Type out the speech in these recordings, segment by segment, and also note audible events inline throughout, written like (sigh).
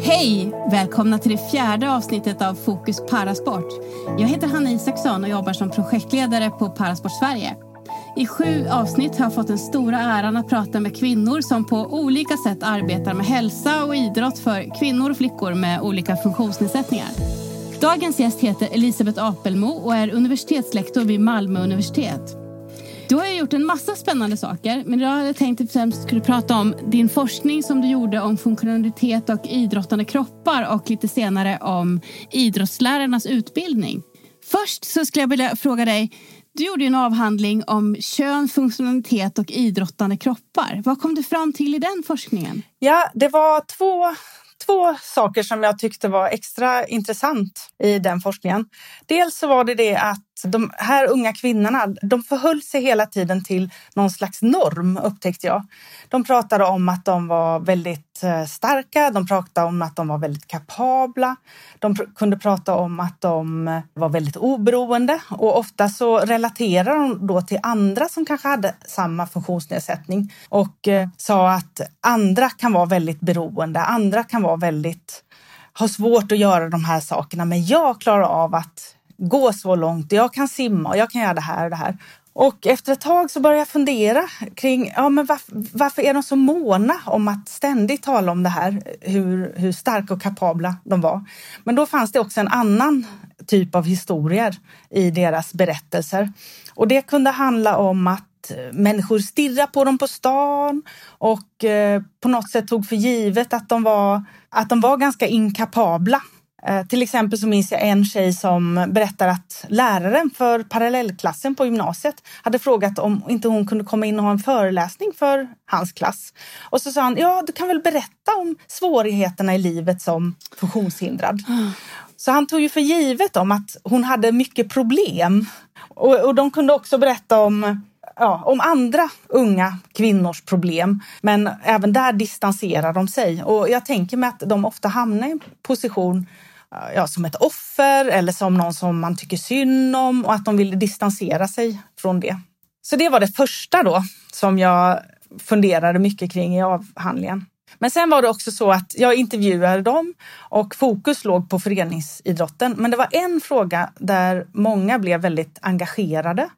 Hej! Välkomna till det fjärde avsnittet av Fokus Parasport. Jag heter Hanna Isaksson och jobbar som projektledare på Parasport Sverige. I sju avsnitt har jag fått den stora äran att prata med kvinnor som på olika sätt arbetar med hälsa och idrott för kvinnor och flickor med olika funktionsnedsättningar. Dagens gäst heter Elisabeth Apelmo och är universitetslektor vid Malmö universitet. Du har gjort en massa spännande saker, men idag hade jag tänkt att vi främst skulle prata om din forskning som du gjorde om funktionalitet och idrottande kroppar och lite senare om idrottslärarnas utbildning. Först så skulle jag vilja fråga dig, du gjorde en avhandling om kön, funktionalitet och idrottande kroppar. Vad kom du fram till i den forskningen? Ja, det var två två saker som jag tyckte var extra intressant i den forskningen. Dels så var det det att de här unga kvinnorna, de förhöll sig hela tiden till någon slags norm upptäckte jag. De pratade om att de var väldigt eh, starka, de pratade om att de var väldigt kapabla. De pr kunde prata om att de var väldigt oberoende och ofta så relaterar de då till andra som kanske hade samma funktionsnedsättning och eh, sa att andra kan vara väldigt beroende, andra kan vara väldigt ha svårt att göra de här sakerna, men jag klarar av att gå så långt. Jag kan simma och jag kan göra det här och det här. Och efter ett tag så började jag fundera kring ja, men varför, varför är de så måna om att ständigt tala om det här, hur, hur starka och kapabla de var. Men då fanns det också en annan typ av historier i deras berättelser. Och det kunde handla om att människor stirrade på dem på stan och eh, på något sätt tog för givet att de var, att de var ganska inkapabla Eh, till exempel så minns jag en tjej som berättar att läraren för parallellklassen på gymnasiet hade frågat om inte hon kunde komma in och ha en föreläsning för hans klass. Och så sa han, ja du kan väl berätta om svårigheterna i livet som funktionshindrad. Så han tog ju för givet om att hon hade mycket problem. Och, och de kunde också berätta om ja, om andra unga kvinnors problem. Men även där distanserar de sig. Och jag tänker mig att de ofta hamnar i en position eh, ja, som ett offer eller som någon som man tycker synd om och att de vill distansera sig från det. Så det var det första då som jag funderade mycket kring i avhandlingen. Men sen var det också så att jag intervjuade dem och fokus låg på föreningsidrotten. Men det var en fråga där många blev väldigt engagerade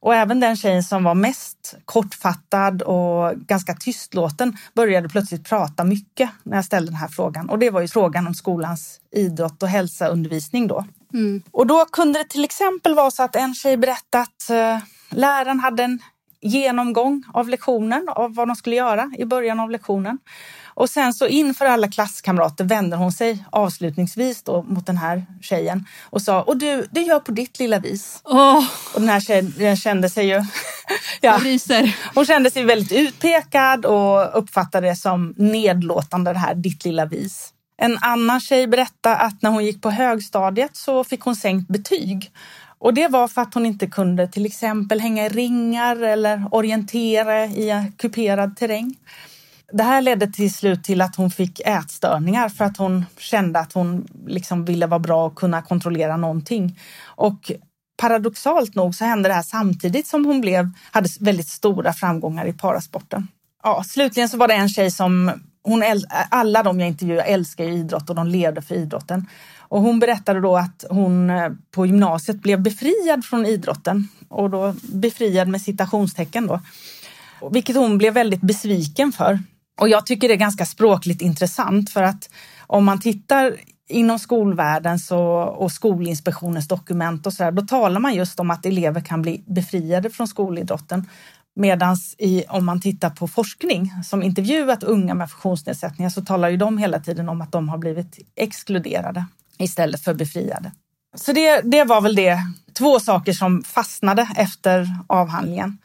och även den tjejen som var mest kortfattad och ganska tystlåten började plötsligt prata mycket när jag ställde den här frågan. Och det var ju frågan om skolans idrott och hälsaundervisning då. Mm. Och då kunde det till exempel vara så att en tjej berättade att uh, läraren hade en genomgång av lektionen, av vad de skulle göra i början av lektionen. Och sen så inför alla klasskamrater vände hon sig avslutningsvis då mot den här tjejen och sa, och du, du gör på ditt lilla vis. Oh. Och den här tjejen kände sig ju... (laughs) ja, hon kände sig väldigt utpekad och uppfattade det som nedlåtande det här ditt lilla vis. En annan tjej berättade att när hon gick på högstadiet så fick hon sänkt betyg. Och det var för att hon inte kunde till exempel hänga i ringar eller orientera i kuperad terräng. Det här ledde till slut till att hon fick ätstörningar för att hon kände att hon liksom ville vara bra och kunna kontrollera någonting. Och paradoxalt nog så hände det här samtidigt som hon blev, hade väldigt stora framgångar i parasporten. Ja, slutligen så var det en tjej som hon, alla de jag intervjuade älskar idrott och de levde för idrotten. Och hon berättade då att hon eh, på gymnasiet blev befriad från idrotten och då befriad med citationstecken då. Vilket hon blev väldigt besviken för. Och jag tycker det är ganska språkligt intressant för att om man tittar inom skolvärlden så, och Skolinspektionens dokument och så där, då talar man just om att elever kan bli befriade från skolidrotten. Medan om man tittar på forskning som intervjuat unga med funktionsnedsättningar så talar ju de hela tiden om att de har blivit exkluderade istället för befriade. Så det, det var väl det, två saker som fastnade efter avhandlingen.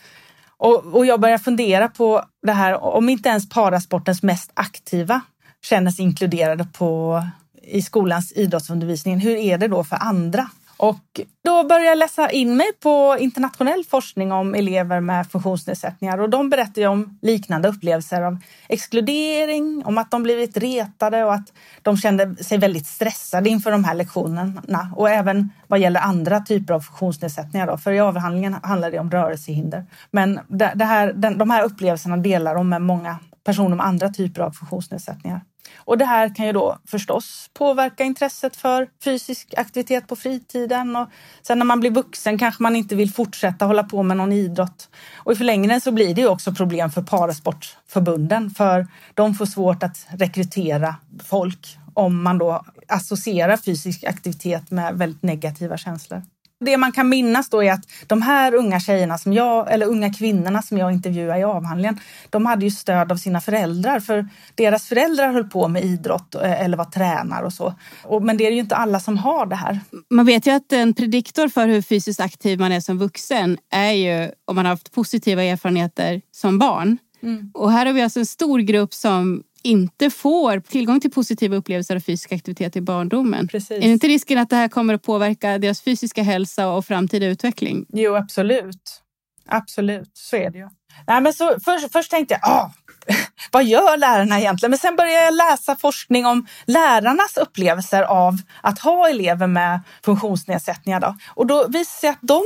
Och, och jag börjar fundera på det här om inte ens parasportens mest aktiva känner sig inkluderade på, i skolans idrottsundervisning. Hur är det då för andra? Och då började jag läsa in mig på internationell forskning om elever med funktionsnedsättningar och de berättar ju om liknande upplevelser av exkludering, om att de blivit retade och att de kände sig väldigt stressade inför de här lektionerna och även vad gäller andra typer av funktionsnedsättningar. Då. För i avhandlingen handlar det om rörelsehinder. Men det här, de här upplevelserna delar de med många personer med andra typer av funktionsnedsättningar. Och det här kan ju då förstås påverka intresset för fysisk aktivitet på fritiden och sen när man blir vuxen kanske man inte vill fortsätta hålla på med någon idrott. Och i förlängningen så blir det ju också problem för parasportförbunden för de får svårt att rekrytera folk om man då associerar fysisk aktivitet med väldigt negativa känslor. Det man kan minnas då är att de här unga tjejerna som jag, eller unga kvinnorna som jag intervjuar i avhandlingen, de hade ju stöd av sina föräldrar för deras föräldrar höll på med idrott eh, eller var tränare och så. Men det är ju inte alla som har det här. Man vet ju att en prediktor för hur fysiskt aktiv man är som vuxen är ju om man har haft positiva erfarenheter som barn. Mm. Och här har vi alltså en stor grupp som inte får tillgång till positiva upplevelser av fysisk aktivitet i barndomen. Precis. Är det inte risken att det här kommer att påverka deras fysiska hälsa och framtida utveckling? Jo, absolut. Absolut, så är det ju. Nej, men så, först, först tänkte jag, ah, (laughs) vad gör lärarna egentligen? Men sen började jag läsa forskning om lärarnas upplevelser av att ha elever med funktionsnedsättningar. Då. Och då visade det sig att de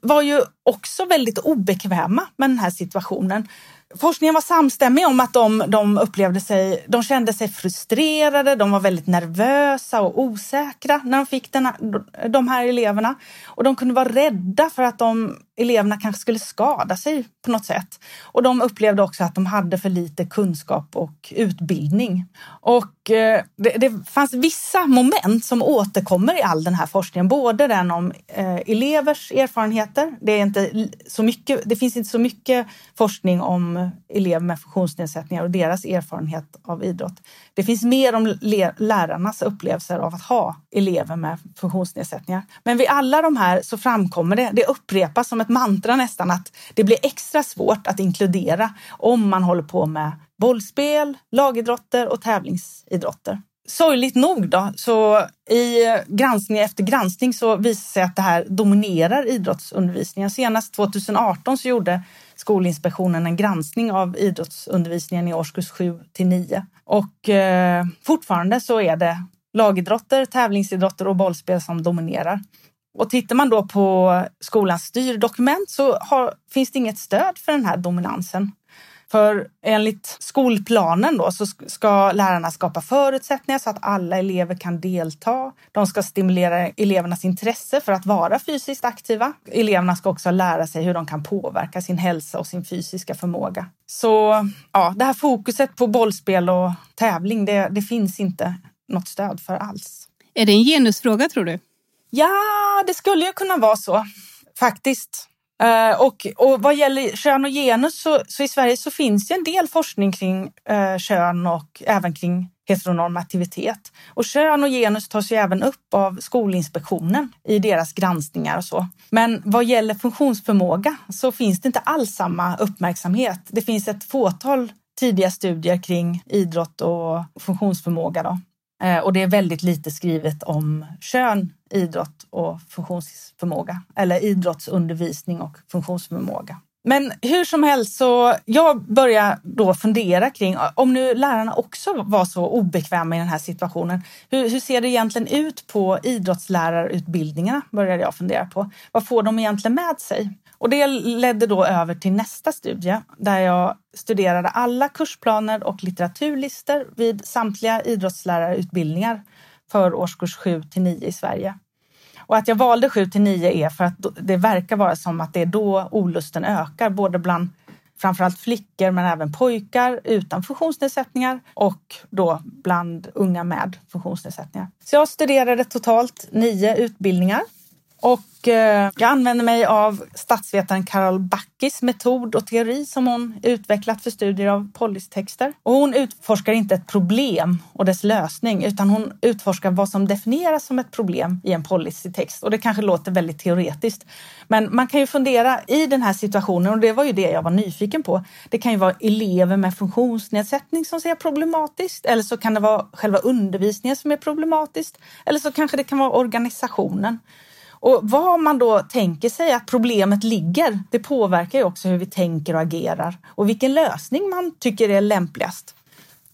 var ju också väldigt obekväma med den här situationen. Forskningen var samstämmig om att de, de upplevde sig, de kände sig frustrerade, de var väldigt nervösa och osäkra när de fick den, de här eleverna. Och de kunde vara rädda för att de eleverna kanske skulle skada sig på något sätt. Och de upplevde också att de hade för lite kunskap och utbildning. Och eh, det, det, fanns vissa moment som återkommer i all den här forskningen. Både den om eh, elevers erfarenheter. Det, är inte så mycket, det finns inte så mycket forskning om elever med funktionsnedsättningar och deras erfarenhet av idrott. Det finns mer om lärarnas upplevelser av att ha elever med funktionsnedsättningar. Men vid alla de här så framkommer det, det upprepas som ett mantra nästan, att det blir extra svårt att inkludera om man håller på med bollspel, lagidrotter och tävlingsidrotter. Sorgligt nog då, så i granskning efter granskning så visar sig att det här dominerar idrottsundervisningen. Senast 2018 så gjorde Skolinspektionen en granskning av idrottsundervisningen i årskurs 7 till 9. Och eh, fortfarande så är det lagidrotter, tävlingsidrotter och bollspel som dominerar. Och tittar man då på skolans styrdokument så har, finns det inget stöd för den här dominansen. För enligt skolplanen då så ska lärarna skapa förutsättningar så att alla elever kan delta. De ska stimulera elevernas intresse för att vara fysiskt aktiva. Eleverna ska också lära sig hur de kan påverka sin hälsa och sin fysiska förmåga. Så ja, det här fokuset på bollspel och tävling, det, det finns inte något stöd för alls. Är det en genusfråga tror du? Ja, det skulle ju kunna vara så faktiskt. Uh, och, och vad gäller kön och genus så, så, i Sverige så finns det en del forskning kring uh, kön och även kring heteronormativitet. Och kön och genus tas ju även upp av Skolinspektionen i deras granskningar och så. Men vad gäller funktionsförmåga så finns det inte alls samma uppmärksamhet. Det finns ett fåtal tidiga studier kring idrott och funktionsförmåga. Då. Eh, och det är väldigt lite skrivet om kön idrott och funktionsförmåga eller idrottsundervisning och funktionsförmåga. Men hur som helst så jag börjar då fundera kring om nu lärarna också var så obekväma i den här situationen. Hur, hur ser det egentligen ut på idrottslärarutbildningarna? Började jag fundera på. Vad får de egentligen med sig? Och det ledde då över till nästa studie där jag studerade alla kursplaner och litteraturlistor vid samtliga idrottslärarutbildningar för årskurs 7 till 9 i Sverige. Och att jag valde 7 till 9 är för att det verkar vara som att det är då olusten ökar, både bland framförallt flickor men även pojkar utan funktionsnedsättningar och då bland unga med funktionsnedsättningar. Så jag studerade totalt nio utbildningar och eh, jag använder mig av statsvetaren Carol Backis metod och teori som hon utvecklat för studier av policytexter. Och hon utforskar inte ett problem och dess lösning utan hon utforskar vad som definieras som ett problem i en policytext. Och det kanske låter väldigt teoretiskt. Men man kan ju fundera i den här situationen och det var ju det jag var nyfiken på. Det kan ju vara elever med funktionsnedsättning som ser problematiskt eller så kan det vara själva undervisningen som är problematiskt eller så kanske det kan vara organisationen. Och vad man då tänker sig att problemet ligger, det påverkar ju också hur vi tänker och agerar och vilken lösning man tycker är lämpligast.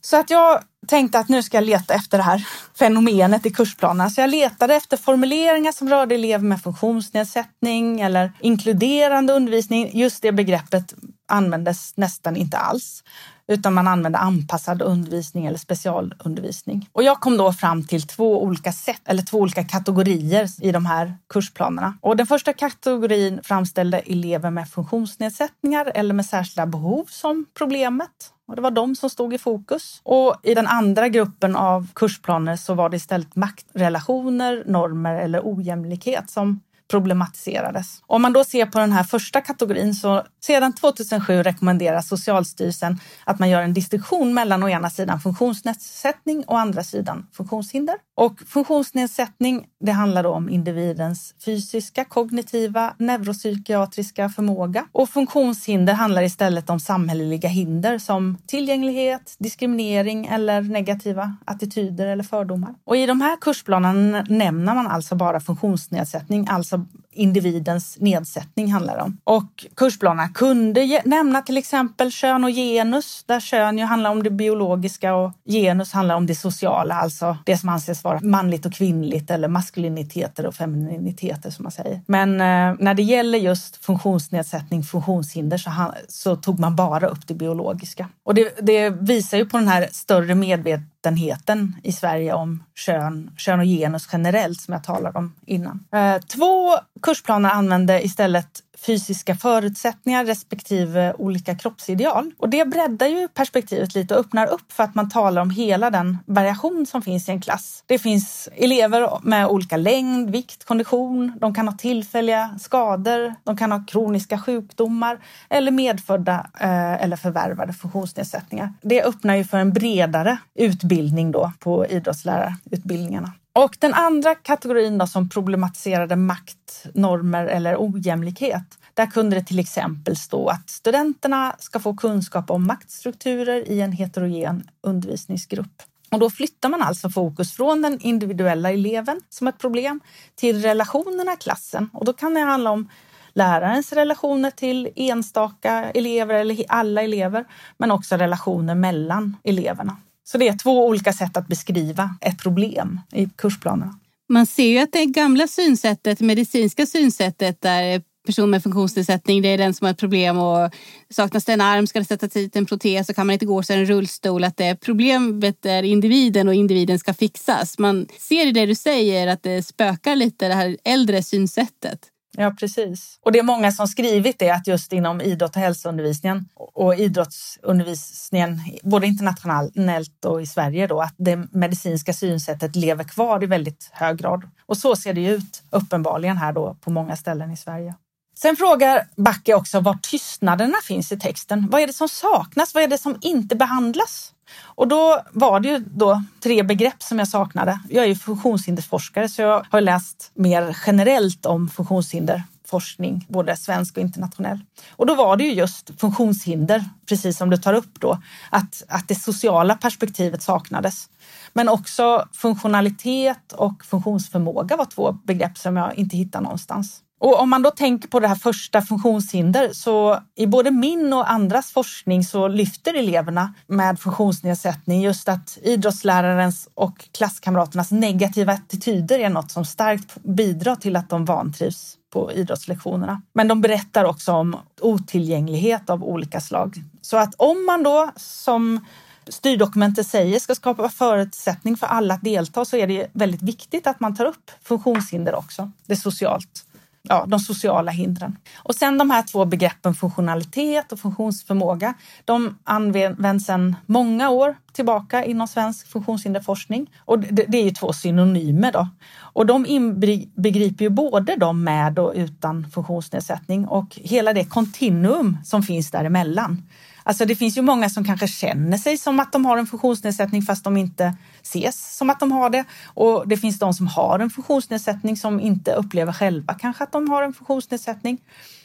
Så att jag tänkte att nu ska jag leta efter det här fenomenet i kursplanen. Så jag letade efter formuleringar som rörde elever med funktionsnedsättning eller inkluderande undervisning. Just det begreppet användes nästan inte alls utan man använde anpassad undervisning eller specialundervisning. Och jag kom då fram till två olika sätt eller två olika kategorier i de här kursplanerna. Och den första kategorin framställde elever med funktionsnedsättningar eller med särskilda behov som problemet. Och det var de som stod i fokus. Och i den andra gruppen av kursplaner så var det istället maktrelationer, normer eller ojämlikhet som problematiserades. Om man då ser på den här första kategorin så sedan 2007 rekommenderar Socialstyrelsen att man gör en distinktion mellan å ena sidan funktionsnedsättning och å andra sidan funktionshinder. Och funktionsnedsättning, det handlar då om individens fysiska, kognitiva, neuropsykiatriska förmåga. Och funktionshinder handlar istället om samhälleliga hinder som tillgänglighet, diskriminering eller negativa attityder eller fördomar. Och i de här kursplanerna nämner man alltså bara funktionsnedsättning, alltså some individens nedsättning handlar om. Och kursplanerna kunde nämna till exempel kön och genus, där kön ju handlar om det biologiska och genus handlar om det sociala, alltså det som anses vara manligt och kvinnligt eller maskuliniteter och femininiteter som man säger. Men eh, när det gäller just funktionsnedsättning, funktionshinder så, han, så tog man bara upp det biologiska. Och det, det visar ju på den här större medvetenheten i Sverige om kön, kön och genus generellt som jag talade om innan. Eh, två kursplaner använde istället fysiska förutsättningar respektive olika kroppsideal. Och det breddar ju perspektivet lite och öppnar upp för att man talar om hela den variation som finns i en klass. Det finns elever med olika längd, vikt, kondition. De kan ha tillfälliga skador, de kan ha kroniska sjukdomar eller medfödda eh, eller förvärvade funktionsnedsättningar. Det öppnar ju för en bredare utbildning då på idrottslärarutbildningarna. Och den andra kategorin då, som problematiserade makt, normer eller ojämlikhet. Där kunde det till exempel stå att studenterna ska få kunskap om maktstrukturer i en heterogen undervisningsgrupp. Och då flyttar man alltså fokus från den individuella eleven som ett problem till relationerna i klassen. Och då kan det handla om lärarens relationer till enstaka elever eller alla elever, men också relationer mellan eleverna. Så det är två olika sätt att beskriva ett problem i kursplanerna. Man ser ju att det gamla synsättet, medicinska synsättet där person med funktionsnedsättning, det är den som har ett problem och saknas det en arm ska det sättas dit en protes och kan man inte gå så är det en rullstol. Att det problemet är individen och individen ska fixas. Man ser i det du säger att det spökar lite det här äldre synsättet. Ja, precis. Och det är många som skrivit det att just inom idrott och hälsoundervisningen och idrottsundervisningen, både internationellt och i Sverige då, att det medicinska synsättet lever kvar i väldigt hög grad. Och så ser det ut uppenbarligen här då på många ställen i Sverige. Sen frågar Backe också var tystnaderna finns i texten. Vad är det som saknas? Vad är det som inte behandlas? Och då var det ju då tre begrepp som jag saknade. Jag är ju funktionshindersforskare så jag har läst mer generellt om funktionshinderforskning, både svensk och internationell. Och då var det ju just funktionshinder, precis som du tar upp då, att, att det sociala perspektivet saknades. Men också funktionalitet och funktionsförmåga var två begrepp som jag inte hittade någonstans. Och om man då tänker på det här första funktionshinder så i både min och andras forskning så lyfter eleverna med funktionsnedsättning just att idrottslärarens och klasskamraternas negativa attityder är något som starkt bidrar till att de vantrivs på idrottslektionerna. Men de berättar också om otillgänglighet av olika slag. Så att om man då som styrdokumentet säger ska skapa förutsättning för alla att delta så är det väldigt viktigt att man tar upp funktionshinder också, det socialt ja, de sociala hindren. Och sen de här två begreppen funktionalitet och funktionsförmåga. De används sedan många år tillbaka inom svensk funktionshinderforskning och det, det är ju två synonymer då. Och de inbegriper ju både de med och utan funktionsnedsättning och hela det kontinuum som finns däremellan. Alltså det finns ju många som kanske känner sig som att de har en funktionsnedsättning fast de inte ses som att de har det. Och det finns de som har en funktionsnedsättning som inte upplever själva kanske att de har en funktionsnedsättning.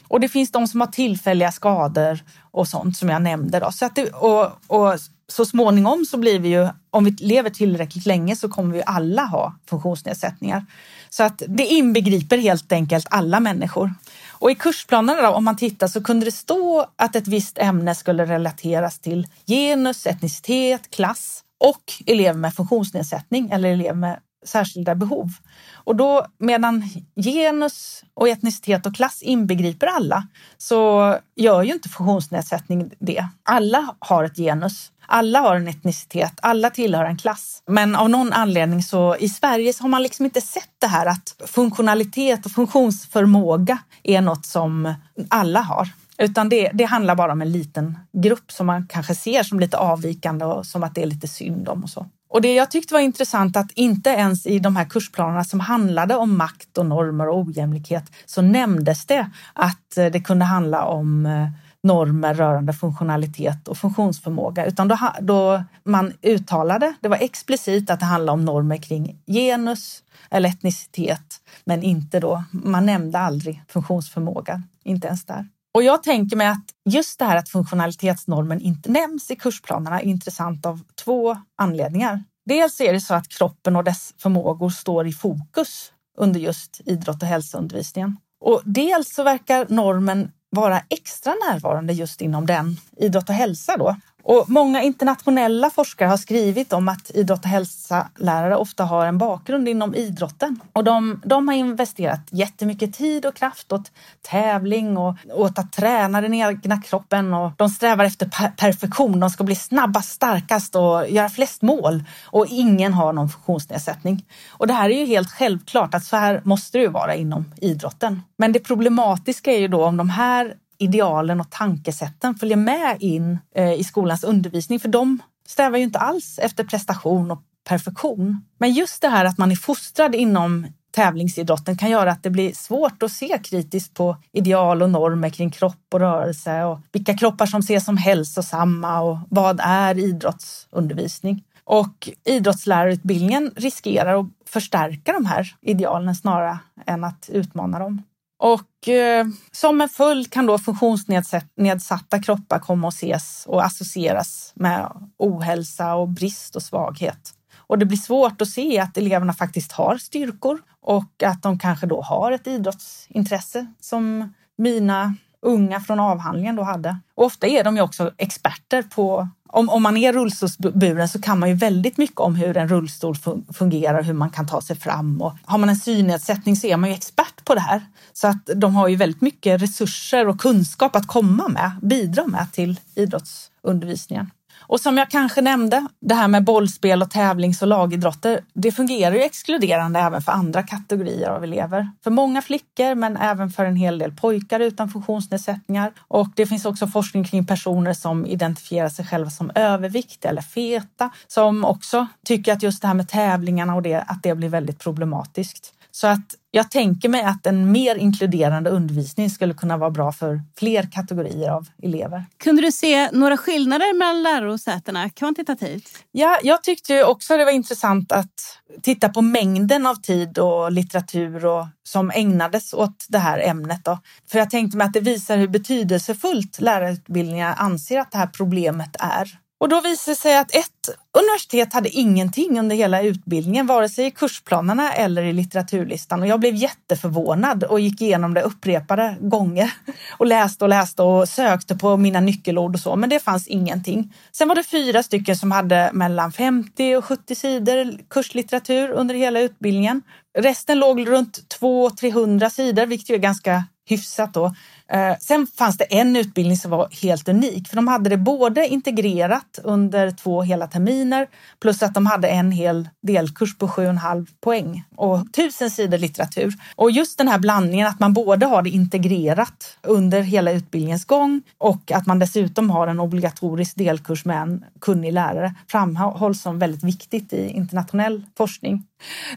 Och det finns de som har tillfälliga skador och sånt som jag nämnde. Då. Så att det, och, och så småningom så blir vi ju, om vi lever tillräckligt länge så kommer vi alla ha funktionsnedsättningar. Så att det inbegriper helt enkelt alla människor. Och i kursplanerna då, om man tittar så kunde det stå att ett visst ämne skulle relateras till genus, etnicitet, klass och elever med funktionsnedsättning eller elever med särskilda behov. Och då medan genus och etnicitet och klass inbegriper alla så gör ju inte funktionsnedsättning det. Alla har ett genus. Alla har en etnicitet, alla tillhör en klass. Men av någon anledning så i Sverige så har man liksom inte sett det här att funktionalitet och funktionsförmåga är något som alla har. Utan det, det handlar bara om en liten grupp som man kanske ser som lite avvikande och som att det är lite synd om och så. Och det jag tyckte var intressant att inte ens i de här kursplanerna som handlade om makt och normer och ojämlikhet så nämndes det att eh, det kunde handla om eh, normer rörande funktionalitet och funktionsförmåga, utan då, då man uttalade, det var explicit att det handlade om normer kring genus eller etnicitet, men inte då, man nämnde aldrig funktionsförmåga, inte ens där. Och jag tänker mig att just det här att funktionalitetsnormen inte nämns i kursplanerna är intressant av två anledningar. Dels är det så att kroppen och dess förmågor står i fokus under just idrott och hälsoundervisningen. Och dels så verkar normen vara extra närvarande just inom den idrott och hälsa då. Och många internationella forskare har skrivit om att idrott och hälsa-lärare ofta har en bakgrund inom idrotten. Och de, de har investerat jättemycket tid och kraft åt tävling och åt att träna den egna kroppen. Och de strävar efter per perfektion. De ska bli snabbast, starkast och göra flest mål. Och ingen har någon funktionsnedsättning. Och det här är ju helt självklart att så här måste det ju vara inom idrotten. Men det problematiska är ju då om de här idealen och tankesätten följer med in eh, i skolans undervisning. För de strävar ju inte alls efter prestation och perfektion. Men just det här att man är fostrad inom tävlingsidrotten kan göra att det blir svårt att se kritiskt på ideal och normer kring kropp och rörelse och vilka kroppar som ses som hälsosamma och vad är idrottsundervisning? Och idrottslärarutbildningen riskerar att förstärka de här idealen snarare än att utmana dem. Och eh, som en följd kan då funktionsnedsatta kroppar komma att ses och associeras med ohälsa och brist och svaghet. Och det blir svårt att se att eleverna faktiskt har styrkor och att de kanske då har ett idrottsintresse som mina unga från avhandlingen då hade. Och ofta är de ju också experter på om, om man är rullstolsburen så kan man ju väldigt mycket om hur en rullstol fungerar, hur man kan ta sig fram. Och har man en synnedsättning så är man ju expert på det här. Så att de har ju väldigt mycket resurser och kunskap att komma med, bidra med till idrottsundervisningen. Och som jag kanske nämnde, det här med bollspel och tävlings och lagidrotter, det fungerar ju exkluderande även för andra kategorier av elever. För många flickor, men även för en hel del pojkar utan funktionsnedsättningar. Och det finns också forskning kring personer som identifierar sig själva som överviktiga eller feta, som också tycker att just det här med tävlingarna och det, att det blir väldigt problematiskt. Så att jag tänker mig att en mer inkluderande undervisning skulle kunna vara bra för fler kategorier av elever. Kunde du se några skillnader mellan lärosätena kvantitativt? Ja, jag tyckte också det var intressant att titta på mängden av tid och litteratur och, som ägnades åt det här ämnet. Då. För jag tänkte mig att det visar hur betydelsefullt lärarutbildningar anser att det här problemet är. Och då visade det sig att ett universitet hade ingenting under hela utbildningen, vare sig i kursplanerna eller i litteraturlistan. Och jag blev jätteförvånad och gick igenom det upprepade gånger och läste och läste och sökte på mina nyckelord och så, men det fanns ingenting. Sen var det fyra stycken som hade mellan 50 och 70 sidor kurslitteratur under hela utbildningen. Resten låg runt 200-300 sidor, vilket ju är ganska hyfsat då. Eh, sen fanns det en utbildning som var helt unik, för de hade det både integrerat under två hela terminer plus att de hade en hel delkurs på 7,5 poäng och tusen sidor litteratur. Och just den här blandningen att man både har det integrerat under hela utbildningens gång och att man dessutom har en obligatorisk delkurs med en kunnig lärare framhålls som väldigt viktigt i internationell forskning.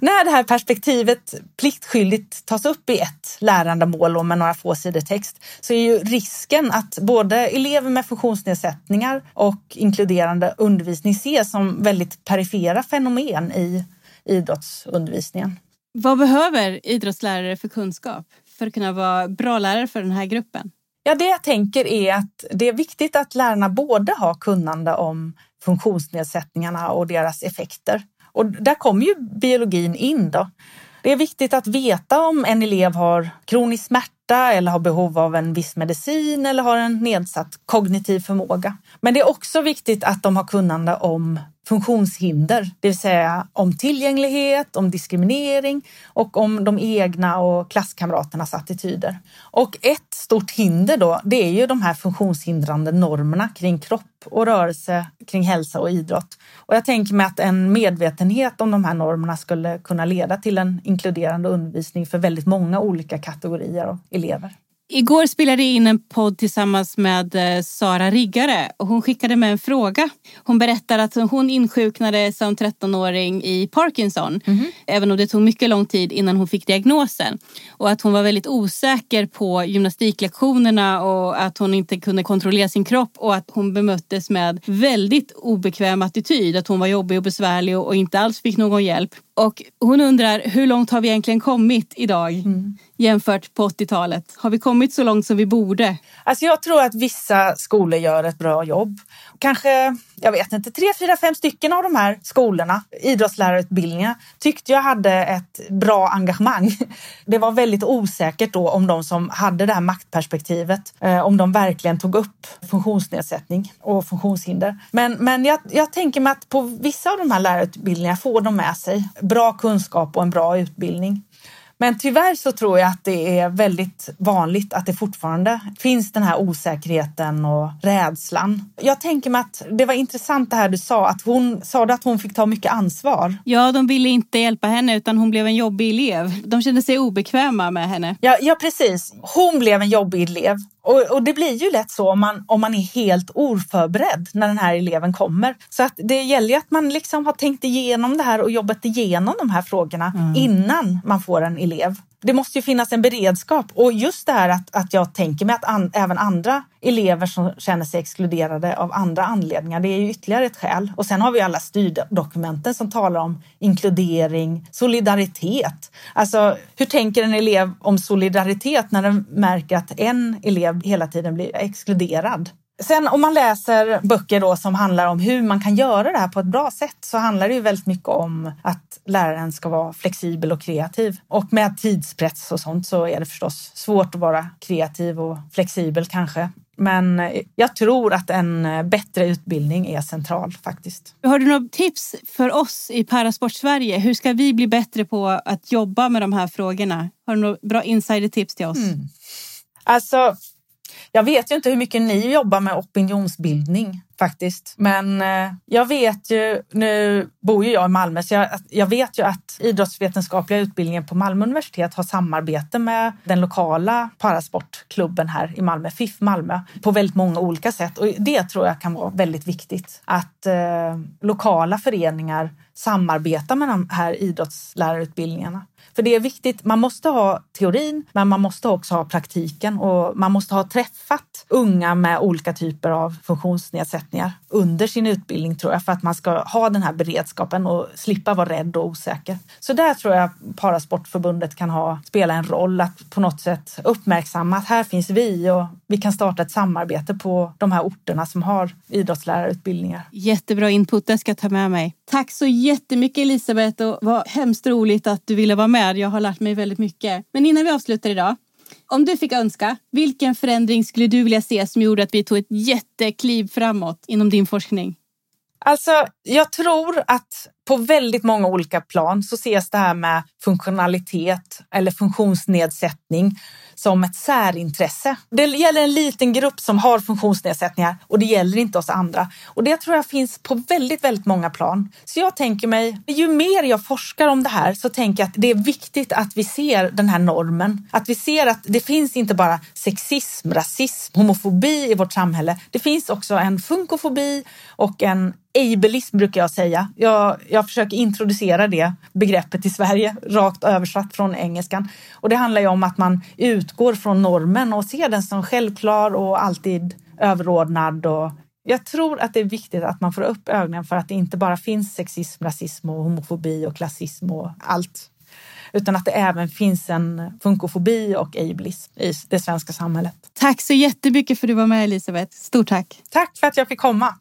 När det här perspektivet pliktskyldigt tas upp i ett lärandemål och med några få sidor text så är ju risken att både elever med funktionsnedsättningar och inkluderande undervisning ses som väldigt perifera fenomen i idrottsundervisningen. Vad behöver idrottslärare för kunskap för att kunna vara bra lärare för den här gruppen? Ja, det jag tänker är att det är viktigt att lärarna både har kunnande om funktionsnedsättningarna och deras effekter. Och där kommer ju biologin in då. Det är viktigt att veta om en elev har kronisk smärta eller har behov av en viss medicin eller har en nedsatt kognitiv förmåga. Men det är också viktigt att de har kunnande om funktionshinder, det vill säga om tillgänglighet, om diskriminering och om de egna och klasskamraternas attityder. Och ett stort hinder då, det är ju de här funktionshindrande normerna kring kropp och rörelse, kring hälsa och idrott. Och jag tänker mig att en medvetenhet om de här normerna skulle kunna leda till en inkluderande undervisning för väldigt många olika kategorier av elever. Igår spelade jag in en podd tillsammans med eh, Sara Riggare och hon skickade med en fråga. Hon berättar att hon insjuknade som 13-åring i Parkinson, mm. även om det tog mycket lång tid innan hon fick diagnosen. Och att hon var väldigt osäker på gymnastiklektionerna och att hon inte kunde kontrollera sin kropp och att hon bemöttes med väldigt obekväm attityd. Att hon var jobbig och besvärlig och inte alls fick någon hjälp. Och hon undrar hur långt har vi egentligen kommit idag mm jämfört på 80-talet? Har vi kommit så långt som vi borde? Alltså jag tror att vissa skolor gör ett bra jobb. Kanske, jag vet inte, tre, fyra, fem stycken av de här skolorna, idrottslärarutbildningarna, tyckte jag hade ett bra engagemang. (laughs) Det var väldigt osäkert då om de som hade det här maktperspektivet, eh, om de verkligen tog upp funktionsnedsättning och funktionshinder. Men, men jag, jag tänker mig att på vissa av de här lärarutbildningarna får de med sig bra kunskap och en bra utbildning. Men tyvärr så tror jag att det är väldigt vanligt att det fortfarande finns den här osäkerheten och rädslan. Jag tänker mig att det var intressant det här du sa, att hon sa att hon fick ta mycket ansvar. Ja, de ville inte hjälpa henne utan hon blev en jobbig elev. De kände sig obekväma med henne. Ja, ja precis. Hon blev en jobbig elev och, och, det blir ju lätt så om man, om man är helt oförberedd när den här eleven kommer. Så att det gäller ju att man liksom har tänkt igenom det här och jobbat igenom de här frågorna mm. innan man får en elev det måste ju finnas en beredskap och just det här att, att jag tänker mig att an, även andra elever som känner sig exkluderade av andra anledningar, det är ju ytterligare ett skäl. Och sen har vi alla styrdokumenten som talar om inkludering, solidaritet. Alltså, hur tänker en elev om solidaritet när den märker att en elev hela tiden blir exkluderad? Sen om man läser böcker då som handlar om hur man kan göra det här på ett bra sätt så handlar det ju väldigt mycket om att läraren ska vara flexibel och kreativ. Och med tidspress och sånt så är det förstås svårt att vara kreativ och flexibel kanske. Men jag tror att en bättre utbildning är central faktiskt. Har du några tips för oss i Parasport Sverige? Hur ska vi bli bättre på att jobba med de här frågorna? Har du några bra insider-tips till oss? Mm. Alltså, jag vet ju inte hur mycket ni jobbar med opinionsbildning faktiskt. Men eh, jag vet ju, nu bor ju jag i Malmö, så jag, jag, vet ju att idrottsvetenskapliga utbildningen på Malmö universitet har samarbete med den lokala parasportklubben här i Malmö, FIF Malmö, på väldigt många olika sätt. Och det tror jag kan vara väldigt viktigt. Att eh, lokala föreningar samarbetar med de här idrottslärarutbildningarna. För det är viktigt. Man måste ha teorin, men man måste också ha praktiken och man måste ha träffat unga med olika typer av funktionsnedsättningar under sin utbildning tror jag för att man ska ha den här beredskapen och slippa vara rädd och osäker. Så där tror jag Parasportförbundet kan ha, spela en roll att på något sätt uppmärksamma att här finns vi och vi kan starta ett samarbete på de här orterna som har idrottslärarutbildningar. Jättebra input, det ska jag ta med mig. Tack så jättemycket Elisabeth och vad hemskt roligt att du ville vara med. Jag har lärt mig väldigt mycket. Men innan vi avslutar idag. Om du fick önska, vilken förändring skulle du vilja se som gjorde att vi tog ett jättekliv framåt inom din forskning? Alltså, jag tror att på väldigt många olika plan så ses det här med funktionalitet eller funktionsnedsättning som ett särintresse. Det gäller en liten grupp som har funktionsnedsättningar och det gäller inte oss andra. Och det tror jag finns på väldigt, väldigt många plan. Så jag tänker mig, ju mer jag forskar om det här så tänker jag att det är viktigt att vi ser den här normen. Att vi ser att det finns inte bara sexism, rasism, homofobi i vårt samhälle. Det finns också en funkofobi och en ableism brukar jag säga. Jag, jag försöker introducera det begreppet i Sverige, rakt översatt från engelskan. Och det handlar ju om att man utgår från normen och ser den som självklar och alltid överordnad. Och jag tror att det är viktigt att man får upp ögonen för att det inte bara finns sexism, rasism och homofobi och klassism och allt utan att det även finns en funkofobi och ableism i det svenska samhället. Tack så jättemycket för att du var med Elisabeth. Stort tack! Tack för att jag fick komma!